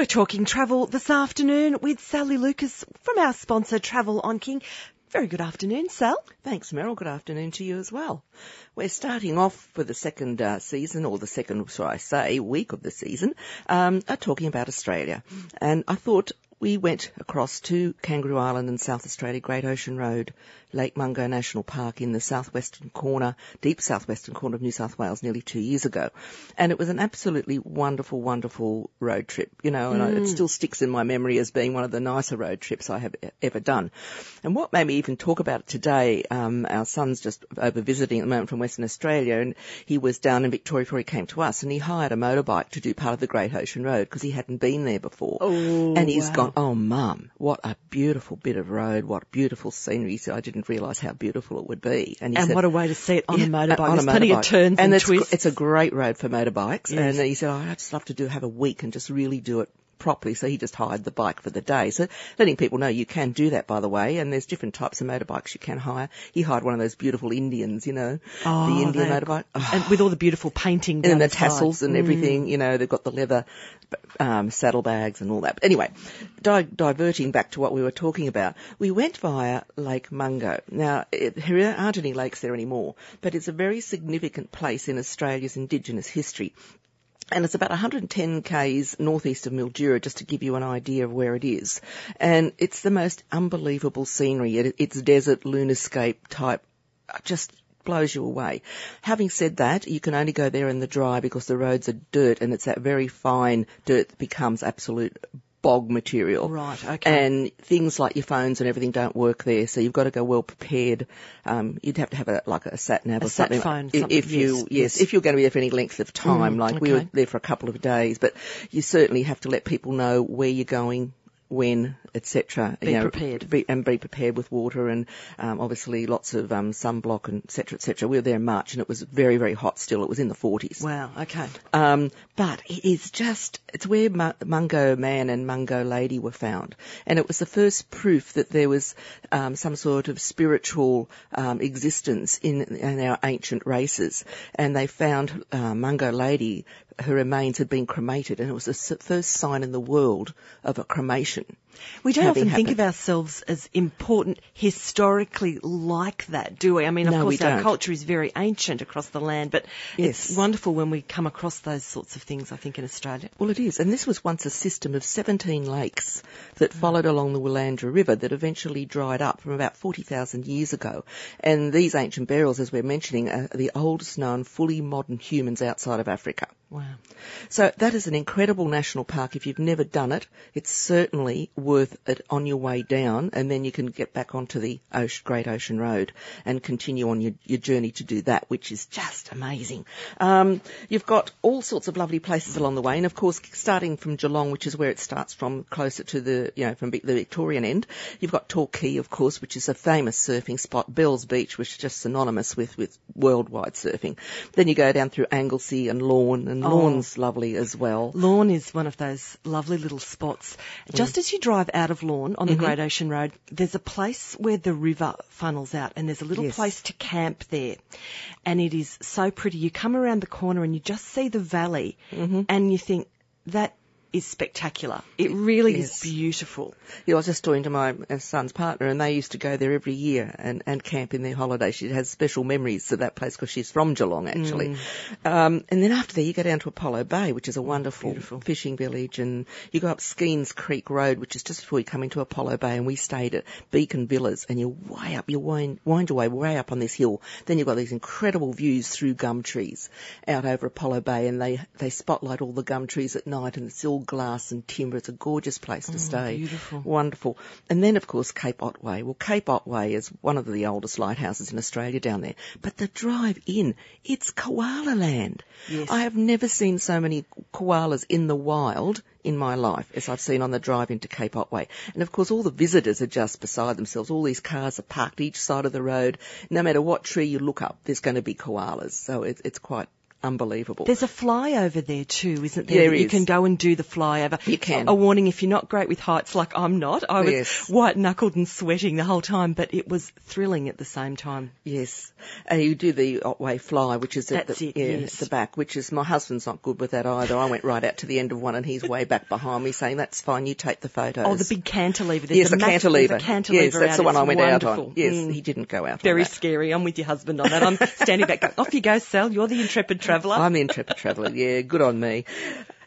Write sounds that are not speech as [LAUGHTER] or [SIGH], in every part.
We're talking travel this afternoon with Sally Lucas from our sponsor Travel on King. Very good afternoon, Sal. Thanks, Meryl. Good afternoon to you as well. We're starting off for the second uh, season, or the second, shall I say, week of the season, um, uh, talking about Australia. And I thought we went across to Kangaroo Island and South Australia Great Ocean Road Lake Mungo National Park in the southwestern corner, deep southwestern corner of New South Wales nearly two years ago. And it was an absolutely wonderful, wonderful road trip, you know, and mm. it still sticks in my memory as being one of the nicer road trips I have ever done. And what made me even talk about it today, um, our son's just over visiting at the moment from Western Australia and he was down in Victoria before he came to us and he hired a motorbike to do part of the Great Ocean Road because he hadn't been there before. Oh, and he's wow. gone, oh mum, what a beautiful bit of road, what beautiful scenery. He said, I didn't didn't realise how beautiful it would be. And, and said, what a way to see it on yeah, a motorbike. On There's a plenty motorbike. of turns and, and it's, twists. It's a great road for motorbikes. Yes. And he said, oh, I'd just love to do have a week and just really do it properly, so he just hired the bike for the day. So letting people know you can do that, by the way, and there's different types of motorbikes you can hire. He hired one of those beautiful Indians, you know, oh, the Indian motorbike. Oh. And with all the beautiful painting And the, the tassels and everything, mm. you know, they've got the leather um, saddlebags and all that. But anyway, di- diverting back to what we were talking about, we went via Lake Mungo. Now, it, there aren't any lakes there anymore, but it's a very significant place in Australia's Indigenous history and it's about 110 k's northeast of Mildura, just to give you an idea of where it is. And it's the most unbelievable scenery. It, it's desert, lunarscape type, just blows you away. Having said that, you can only go there in the dry because the roads are dirt and it's that very fine dirt that becomes absolute bog material. Right, okay. And things like your phones and everything don't work there, so you've got to go well prepared. Um, you'd have to have a, like a sat nav a or something. phone, if, something, if you, yes, yes, yes, if you're going to be there for any length of time, mm, like okay. we were there for a couple of days, but you certainly have to let people know where you're going, when, etc. Be you know, prepared. Be, and be prepared with water and um, obviously lots of um, sunblock and etc. etc. We were there in March and it was very very hot still. It was in the 40s. Wow. Okay. Um, but it is just it's where Mungo Man and Mungo Lady were found, and it was the first proof that there was um, some sort of spiritual um, existence in, in, our ancient races. And they found uh, Mungo Lady her remains had been cremated, and it was the first sign in the world of a cremation. We don't often think of ourselves as important historically like that, do we? I mean, of no, course, our culture is very ancient across the land, but yes. it's wonderful when we come across those sorts of things, I think, in Australia. Well, it is. And this was once a system of 17 lakes that followed along the Willandra River that eventually dried up from about 40,000 years ago. And these ancient burials, as we're mentioning, are the oldest known fully modern humans outside of Africa. Wow. So that is an incredible national park. If you've never done it, it's certainly worth it on your way down and then you can get back onto the ocean, Great Ocean Road and continue on your, your journey to do that, which is just amazing. Um, you've got all sorts of lovely places along the way and of course starting from Geelong, which is where it starts from closer to the, you know, from the Victorian end, you've got Torquay, of course, which is a famous surfing spot, Bells Beach, which is just synonymous with, with worldwide surfing. Then you go down through Anglesea and Lorne and Oh. Lorne's lovely as well. Lorne is one of those lovely little spots. Just as you drive out of Lorne on the Mm-hmm. Great Ocean Road, there's a place where the river funnels out and there's a little Yes. place to camp there. And it is so pretty. You come around the corner and you just see the valley Mm-hmm. and you think that is spectacular. It really Yes. is beautiful. Yeah, I was just talking to my uh, son's partner, and they used to go there every year and, and camp in their holiday. She has special memories of that place because she's from Geelong, actually. Um, and then after that you go down to Apollo Bay, which is a wonderful Beautiful. fishing village, and you go up Skenes Creek Road, which is just before you come into Apollo Bay, and we stayed at Beacon Villas, and you're way up, you wind, wind your way way up on this hill. Then you've got these incredible views through gum trees out over Apollo Bay, and they they spotlight all the gum trees at night, and it's all glass and timber. It's a gorgeous place to oh, stay. beautiful. Wonderful. And then, of course, Cape Otway. Well, Cape Otway is one of the oldest lighthouses in Australia down there. But the drive in, it's koala land. Yes. I have never seen so many koalas in the wild in my life as I've seen on the drive into Cape Otway. And of course all the visitors are just beside themselves. All these cars are parked each side of the road. No matter what tree you look up, there's going to be koalas. So it's, it's quite unbelievable. There's a flyover there too, isn't there? There that You can go and do the flyover. You can. A warning if you're not great with heights like I'm not. I was Yes. white knuckled and sweating the whole time, but it was thrilling at the same time. Yes, and you do the Otway fly, which is at That's the, it, yeah, yes. the back. Which is my husband's not good with that either. I went right out to the end of one, and he's way back behind me, saying, "That's fine. You take the photos." Oh, the big cantilever. There's yes, a the cantilever. Cantilever yes, that's out. the one It's I went out wonderful. on. Yes, Mm. he didn't go out. Very scary. I'm with your husband on that. I'm standing back going, off you go, Sal. You're the intrepid traveller. I'm the intrepid traveller. Yeah, good on me.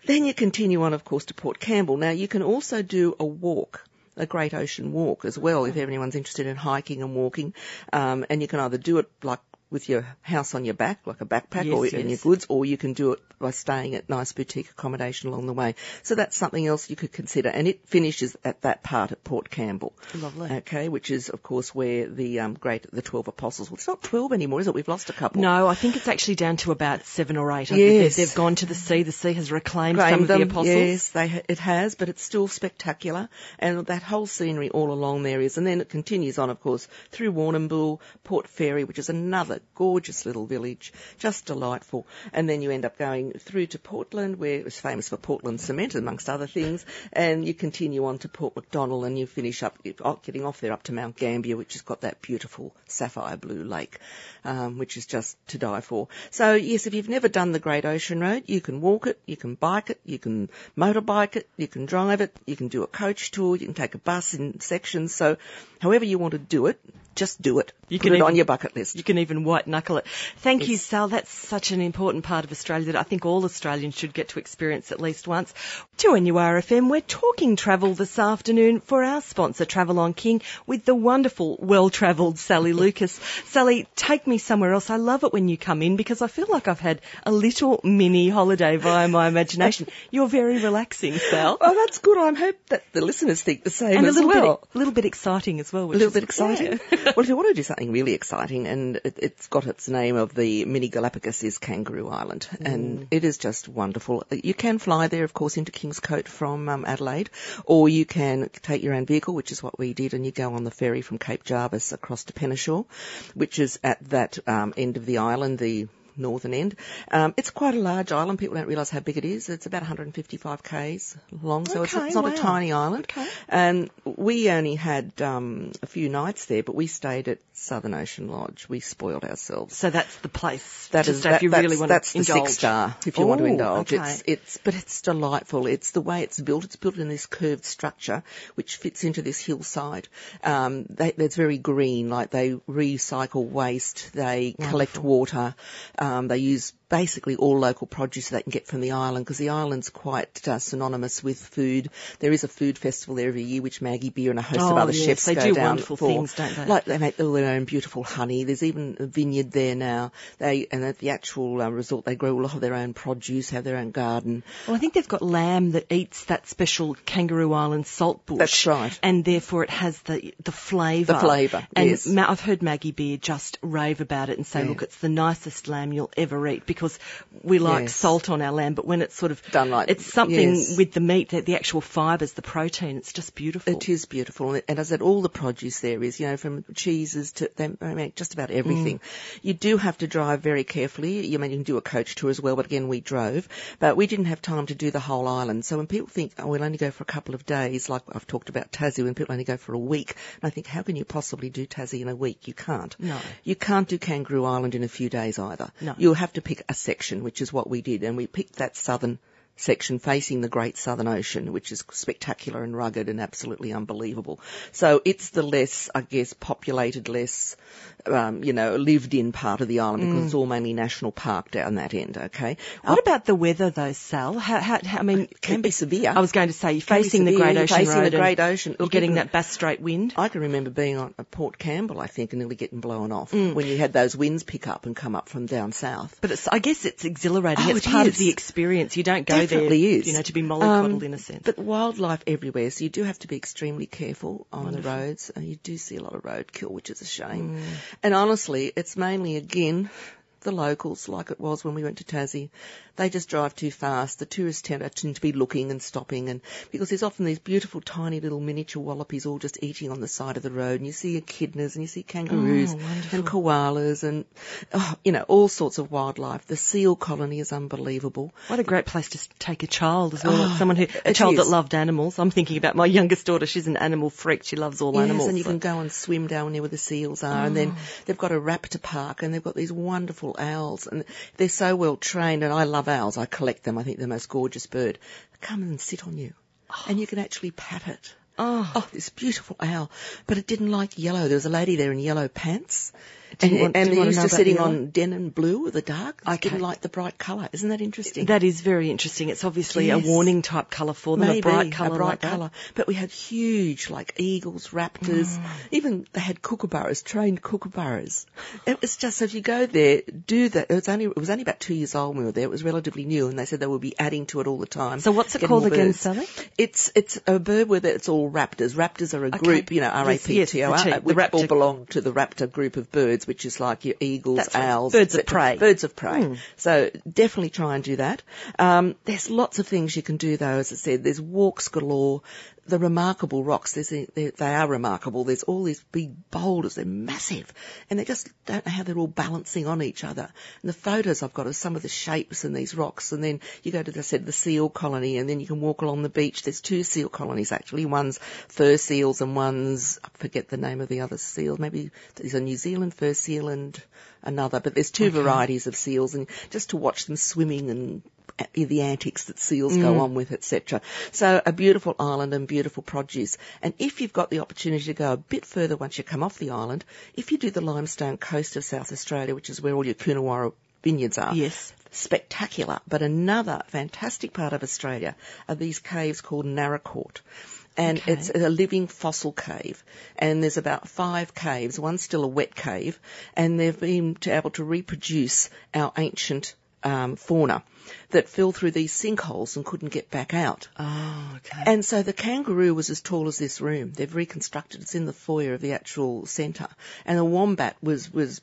Then you continue on, of course, to Port Campbell. Now you can also do a walk. A Great Ocean Walk as well, if anyone's interested in hiking and walking, um, and you can either do it like with your house on your back, like a backpack, Yes, or yes. in your goods, or you can do it by staying at nice boutique accommodation along the way. So that's something else you could consider, and it finishes at that part at Port Campbell. Lovely. Okay, which is of course where the um, great the twelve apostles. Well, it's not twelve anymore, is it? We've lost a couple. No, I think it's actually down to about seven or eight. I Yes. they've, they've gone to the sea. The sea has reclaimed Claimed some of them, the apostles. Yes, they, it has, but it's still spectacular. And that whole scenery all along there is. And then it continues on, of course, through Warrnambool, Port Fairy, which is another gorgeous little village, just delightful. And then you end up going through to Portland, where it was famous for Portland cement, amongst other things. And you continue on to Port MacDonnell and you finish up, getting off there up to Mount Gambier, which has got that beautiful sapphire blue lake, um, which is just to die for. So yes, if you've never done the Great Ocean Road, you can walk it, you can bike it, you can motorbike it, you can drive it, you can do a coach tour, you can take a bus in sections. So however you want to do it, just do it. You Put can it on your bucket list. You can even white knuckle it. Thank you, Sal. That's such an important part of Australia that I think all Australians should get to experience at least once. To NURFM, we're talking travel this afternoon for our sponsor, Travel on King, with the wonderful, well-travelled Sally [LAUGHS] Lucas. Sally, take me somewhere else. I love it when you come in because I feel like I've had a little mini holiday via my imagination. [LAUGHS] You're very relaxing, Sal. Oh, that's good. I hope that the listeners think the same and a little well. bit, a little bit exciting as well. a little is- bit exciting. yeah. well, if you [LAUGHS] want to do something really exciting, and it, it's got its name of the mini Galapagos is Kangaroo Island, and it is just wonderful. You can fly there, of course, into Kingscote from um, Adelaide, or you can take your own vehicle, which is what we did, and you go on the ferry from Cape Jervis across to Penneshaw, which is at that um, end of the island, the northern end. Um, it's quite a large island. People don't realise how big it is. It's about 155 k's long, so it's, Okay, it's not wow. a tiny island. Okay. And we only had um, a few nights there, but we stayed at Southern Ocean Lodge. We spoiled ourselves. So that's the place That to is stay that, if you that's, really want that's to the indulge. six star if you want to indulge. okay. It's it's but it's delightful. It's the way it's built. It's built in this curved structure which fits into this hillside. Um, they, it's very green. Like they recycle waste. They collect water. Um, they use basically all local produce they can get from the island because the island's quite uh, synonymous with food. There is a food festival there every year which Maggie Beer and a host of Oh, other yes, chefs they go do down wonderful for. things, don't they? Like they make all their own beautiful honey. There's even a vineyard there now. They and at the actual uh, resort they grow a lot of their own produce, have their own garden. Well, I think they've got lamb that eats that special Kangaroo Island salt bush. That's right. And therefore it has the the flavour. The flavour, And yes. Ma- I've heard Maggie Beer just rave about it and say, Yeah. look, it's the nicest lamb you'll ever eat because we like Yes. salt on our lamb, but when it's sort of Done like- it's something yes. with the meat, the, the actual fibres, the protein. It's just beautiful. It is beautiful, and as I said, all the produce there is, you know, from cheeses to they make just about everything. Mm. You do have to drive very carefully. You mean you can do a coach tour as well, but again we drove, but we didn't have time to do the whole island. So when people think, oh, we'll only go for a couple of days, like I've talked about Tassie, when people only go for a week, and I think, how can you possibly do Tassie in a week? You can't. No. You can't do Kangaroo Island in a few days either. No. You'll have to pick section, which is what we did, and we picked that southern section facing the Great Southern Ocean, which is spectacular and rugged and absolutely unbelievable. So it's the less, I guess, populated, less, um, you know, lived in part of the island because it's all mainly national park down that end, okay? what about the weather though, Sal? How, how, how, I mean, It can be severe. I was going to say, you're facing the Great Ocean facing Road the Great Ocean. You're getting that Bass Strait wind. I can remember being on at Port Campbell, I think, and nearly getting blown off Mm. when you had those winds pick up and come up from down south. But it's, I guess it's exhilarating. Oh, it's it part of the experience. You don't go Definitely there, is. you know, to be mollycoddled Um, in a sense. But wildlife everywhere, so you do have to be extremely careful on Wonderful. the roads. Uh, you do see a lot of roadkill, which is a Mm. shame. And honestly, it's mainly again the locals, like it was when we went to Tassie. They just drive too fast. The tourists tend, tend to be looking and stopping, and because there's often these beautiful, tiny little miniature wallabies all just eating on the side of the road, and you see echidnas and you see kangaroos Oh, and koalas and oh, you know all sorts of wildlife. The seal colony is unbelievable. What a great place to take a child as well. Oh, Someone who, a child that loved animals. I'm thinking about my youngest daughter. She's an animal freak. She loves all Yes, animals. and you so- can go and swim down there where the seals are, and then Oh. they've got a raptor park, and they've got these wonderful owls, and they're so well trained. And I love owls; I collect them. I think they're the most gorgeous bird. They come and sit on you, oh. and you can actually pat it. Oh. Oh, this beautiful owl, but it didn't like yellow. There was a lady there in yellow pants. Didn't and want- and didn't they're want to used to sitting on denim blue or the dark. I Okay. Didn't like the bright colour. Isn't that interesting? That is very interesting. It's obviously a warning type colour for them, Maybe, a bright colour. a bright like colour. But we had huge, like eagles, raptors, Mm. even they had kookaburras, trained kookaburras. It was just, if you go there, do that. It was only, it was only about two years old when we were there. It was relatively new and they said they would be adding to it all the time. So what's it called again. Sally? It's, it's a bird where it's all raptors. Raptors are a Okay. group, you know, Yes, yes, the the raptor- all belong to the raptor group of birds, which is like your eagles, That's right. owls. Birds of prey. Birds of prey. Hmm. So definitely try and do that. Um, there's lots of things you can do though, as I said. There's walks galore. The remarkable rocks, there's a, they, are remarkable. There's all these big boulders. They're massive. And they just don't know how they're all balancing on each other. And the photos I've got of some of the shapes in these rocks. And then you go to, as I said, the seal colony and then you can walk along the beach. There's two seal colonies actually. One's fur seals and one's, I forget the name of the other seal. Maybe there's a New Zealand fur seal and another, but there's two varieties of seals and just to watch them swimming and the antics that seals go mm. on with, etc. So a beautiful island and beautiful produce. And if you've got the opportunity to go a bit further once you come off the island, if you do the limestone coast of South Australia, which is where all your Coonawarra vineyards are, Yes. spectacular. But another fantastic part of Australia are these caves called Naracoorte. And Okay. it's a living fossil cave. And there's about five caves. One's still a wet cave. And they've been able to reproduce our ancient um, fauna that fell through these sinkholes and couldn't get back out. Oh, okay. And so the kangaroo was as tall as this room. They've reconstructed. It's in the foyer of the actual centre. And the wombat was was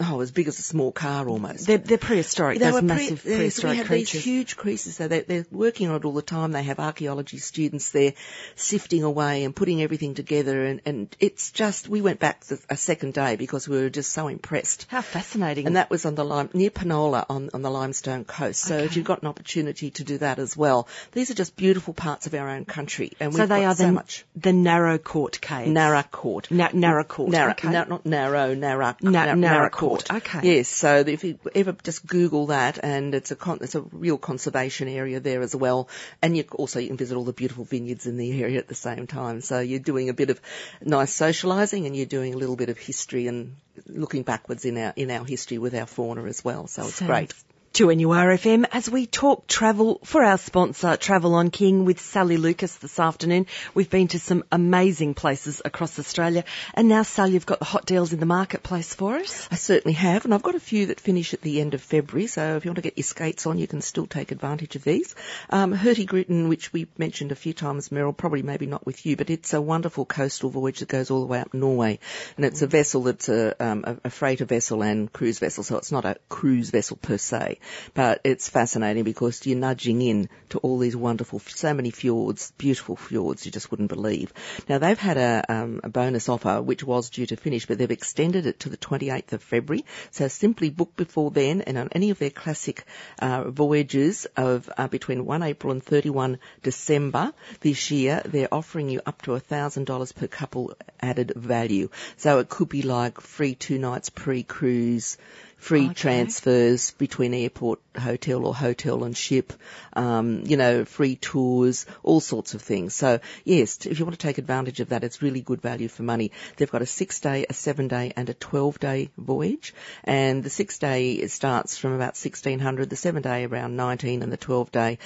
oh as big as a small car almost. They're, they're prehistoric. They Those pre- massive yes, prehistoric we have creatures. these huge creases. So they're, they're working on it all the time. They have archaeology students there sifting away and putting everything together. And, and it's just, we went back the, a second day because we were just so impressed. How fascinating. And that was on the lime, near Penola on, on the limestone coast. So if you've got an opportunity to do that as well, these are just beautiful parts of our own country. And we've so they are so the, much. the narrow court caves. Naracoorte. Na- Naracoorte. Narra, okay. no, not narrow, narrow, Na- nar- Naracoorte, Naracoorte. okay. Yes, so if you ever just Google that, and it's a con- it's a real conservation area there as well, and you also you can visit all the beautiful vineyards in the [LAUGHS] area at the same time. So you're doing a bit of nice socialising, and you're doing a little bit of history and looking backwards in our in our history with our fauna as well. So it's Sounds great. To NURFM as we talk travel for our sponsor Travel on King with Sally Lucas this afternoon. We've been to some amazing places across Australia and now Sally you've got the hot deals in the marketplace for us. I certainly have, and I've got a few that finish at the end of February, so if you want to get your skates on, you can still take advantage of these. Um, Hurtigruten, which we mentioned a few times, Meryl, probably maybe not with you, but it's a wonderful coastal voyage that goes all the way up Norway, and it's a vessel that's a, um, a, a freighter vessel and cruise vessel, so it's not a cruise vessel per se, but it's fascinating because you're nudging in to all these wonderful, so many fjords, beautiful fjords, you just wouldn't believe. Now they've had a, um, a bonus offer which was due to finish, but they've extended it to the 28th of February. So simply book before then, and on any of their classic uh, voyages of uh, between 1 April and 31 December this year, they're offering you up to $1,000 per couple added value. So it could be like free two nights pre-cruise, free Okay. transfers between airport, hotel or hotel and ship, um, you know, free tours, all sorts of things. So yes, if you want to take advantage of that, it's really good value for money. They've got a six day, a seven day and a 12 day voyage. And the six day starts from about 1600, the seven day around 19 and the 12 day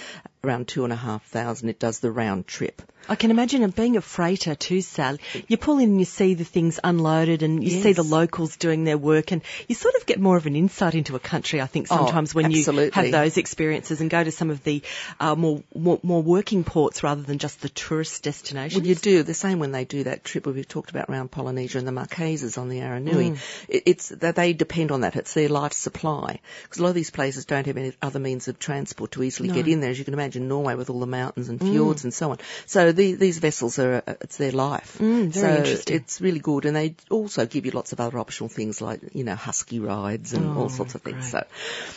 around two and a half thousand. It does the round trip. I can imagine it being a freighter too, Sal. You pull in and you see the things unloaded and you see the locals doing their work and you sort of get more of an insight into a country, I think, Oh, sometimes when you, Absolutely. have those experiences and go to some of the uh, more, more more working ports rather than just the tourist destinations. Well, you do the same when they do that trip where we've talked about around Polynesia and the Marquesas on the Aranui. Mm. It, it's that they depend on that. It's their life supply because a lot of these places don't have any other means of transport to easily no. get in there. As you can imagine, Norway with all the mountains and fjords mm. and so on. So the, these vessels are uh, it's their life. Mm, so interesting. it's really good, and they also give you lots of other optional things like you know husky rides and oh, all sorts of things. Great. So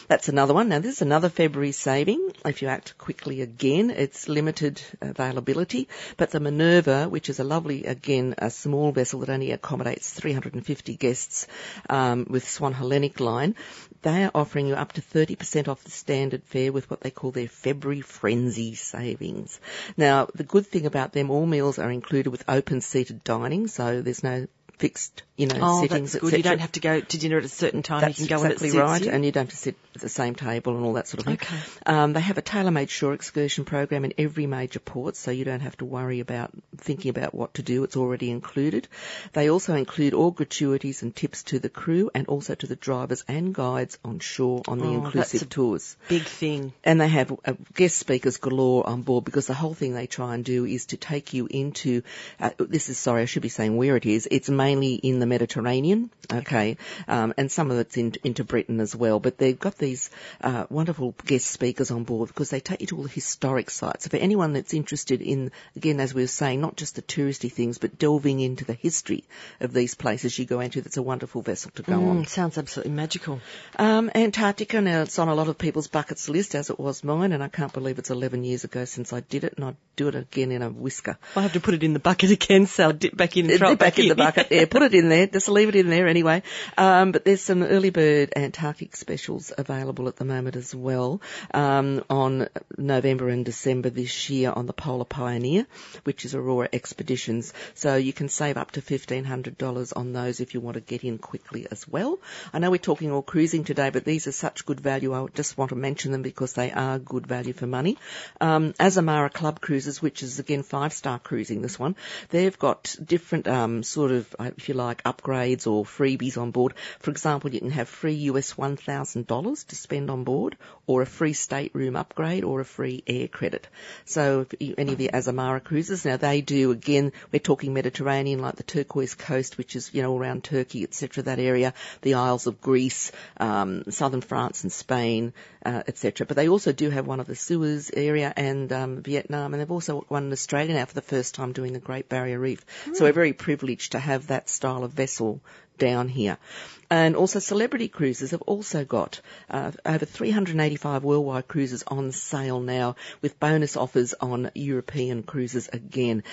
that's another one. Now this is another February saving. If you act quickly again, it's limited availability, but the Minerva, which is a lovely again a small vessel that only accommodates 350 guests um, with Swan Hellenic line, they are offering you up to 30% off the standard fare with what they call their February Frenzy savings. Now, the good thing about them, all meals are included with open seated dining, so there's no fixed, you know, oh, settings, that's good. You don't have to go to dinner at a certain time. That's you can go exactly right, you. and you don't have to sit at the same table and all that sort of thing. Okay. Um, they have a tailor-made shore excursion program in every major port, so you don't have to worry about thinking about what to do. It's already included. They also include all gratuities and tips to the crew and also to the drivers and guides on shore on the oh, inclusive tours. Big thing. And they have uh, guest speakers galore on board because the whole thing they try and do is to take you into. Uh, this is sorry, I should be saying where it is. It's mainly in the Mediterranean, okay, um, and some of it's in, into Britain as well. But they've got these uh, wonderful guest speakers on board because they take you to all the historic sites. So for anyone that's interested in, again, as we were saying, not just the touristy things, but delving into the history of these places you go into, that's a wonderful vessel to go mm, on. Sounds absolutely magical. Um, Antarctica, now it's on a lot of people's buckets list, as it was mine, and I can't believe it's 11 years ago since I did it, and I'd do it again in a whisker. I have to put it in the bucket again, so I'll dip back in and dip back, back in the bucket. yeah, [LAUGHS] put it in there. Just leave it in there anyway. Um, but there's some early bird Antarctic specials available at the moment as well um, on November and December this year on the Polar Pioneer, which is Aurora Expeditions. So you can save up to $1,500 on those if you want to get in quickly as well. I know we're talking all cruising today, but these are such good value. I just want to mention them because they are good value for money. Um, Azamara Club Cruises, which is again five star cruising, this one, they've got different um, sort of, if you like, upgrades or freebies on board. For example, you can have free US $1,000 to spend on board, or a free stateroom upgrade, or a free air credit. So if any of the Azamara cruises, now they do again, we're talking Mediterranean, like the turquoise coast, which is you know around Turkey, etc. That area, the Isles of Greece, um, southern France and Spain, uh, etc. But they also do have one of the Suez area and um, Vietnam, and they've also one in Australia now for the first time doing the Great Barrier Reef. Mm. So we're very privileged to have that style of vessel down here. And also celebrity cruises have also got uh, over 385 worldwide cruises on sale now with bonus offers on European cruises again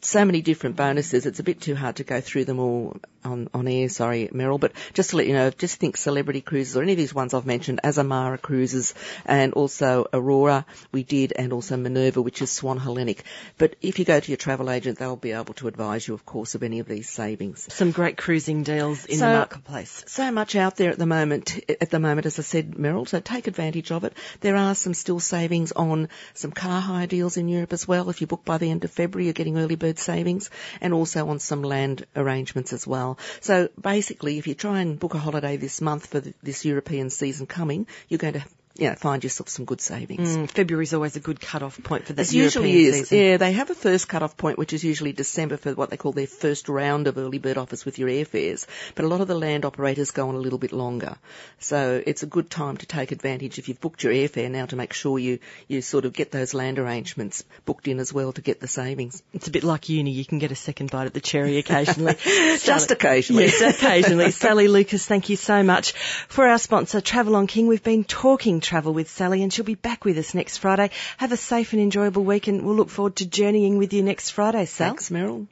so many different bonuses. It's a bit too hard to go through them all on, on air, sorry, Meryl, but just to let you know, just think Celebrity Cruises or any of these ones I've mentioned, Azamara Cruises and also Aurora we did and also Minerva, which is Swan Hellenic. But if you go to your travel agent, they'll be able to advise you, of course, of any of these savings. Some great cruising deals in so, the marketplace. So much out there at the moment, at the moment, as I said, Meryl, so take advantage of it. There are some still savings on some car hire deals in Europe as well. If you book by the end of February, you're getting early bird savings and also on some land arrangements as well. So basically, if you try and book a holiday this month for the, this European season coming, you're going to you know, find yourself some good savings. Mm, February is always a good cut-off point for this. It usually is. Season. Yeah, they have a first cut-off point, which is usually December for what they call their first round of early bird offers with your airfares. But a lot of the land operators go on a little bit longer, so it's a good time to take advantage if you've booked your airfare now to make sure you you sort of get those land arrangements booked in as well to get the savings. It's a bit like uni; you can get a second bite at the cherry occasionally. [LAUGHS] Just occasionally. Yes, occasionally. [LAUGHS] Sally Lucas, thank you so much for our sponsor, Travel on King. We've been talking travel with Sally and she'll be back with us next Friday. Have a safe and enjoyable week and we'll look forward to journeying with you next Friday, Sal. Thanks, Meryl.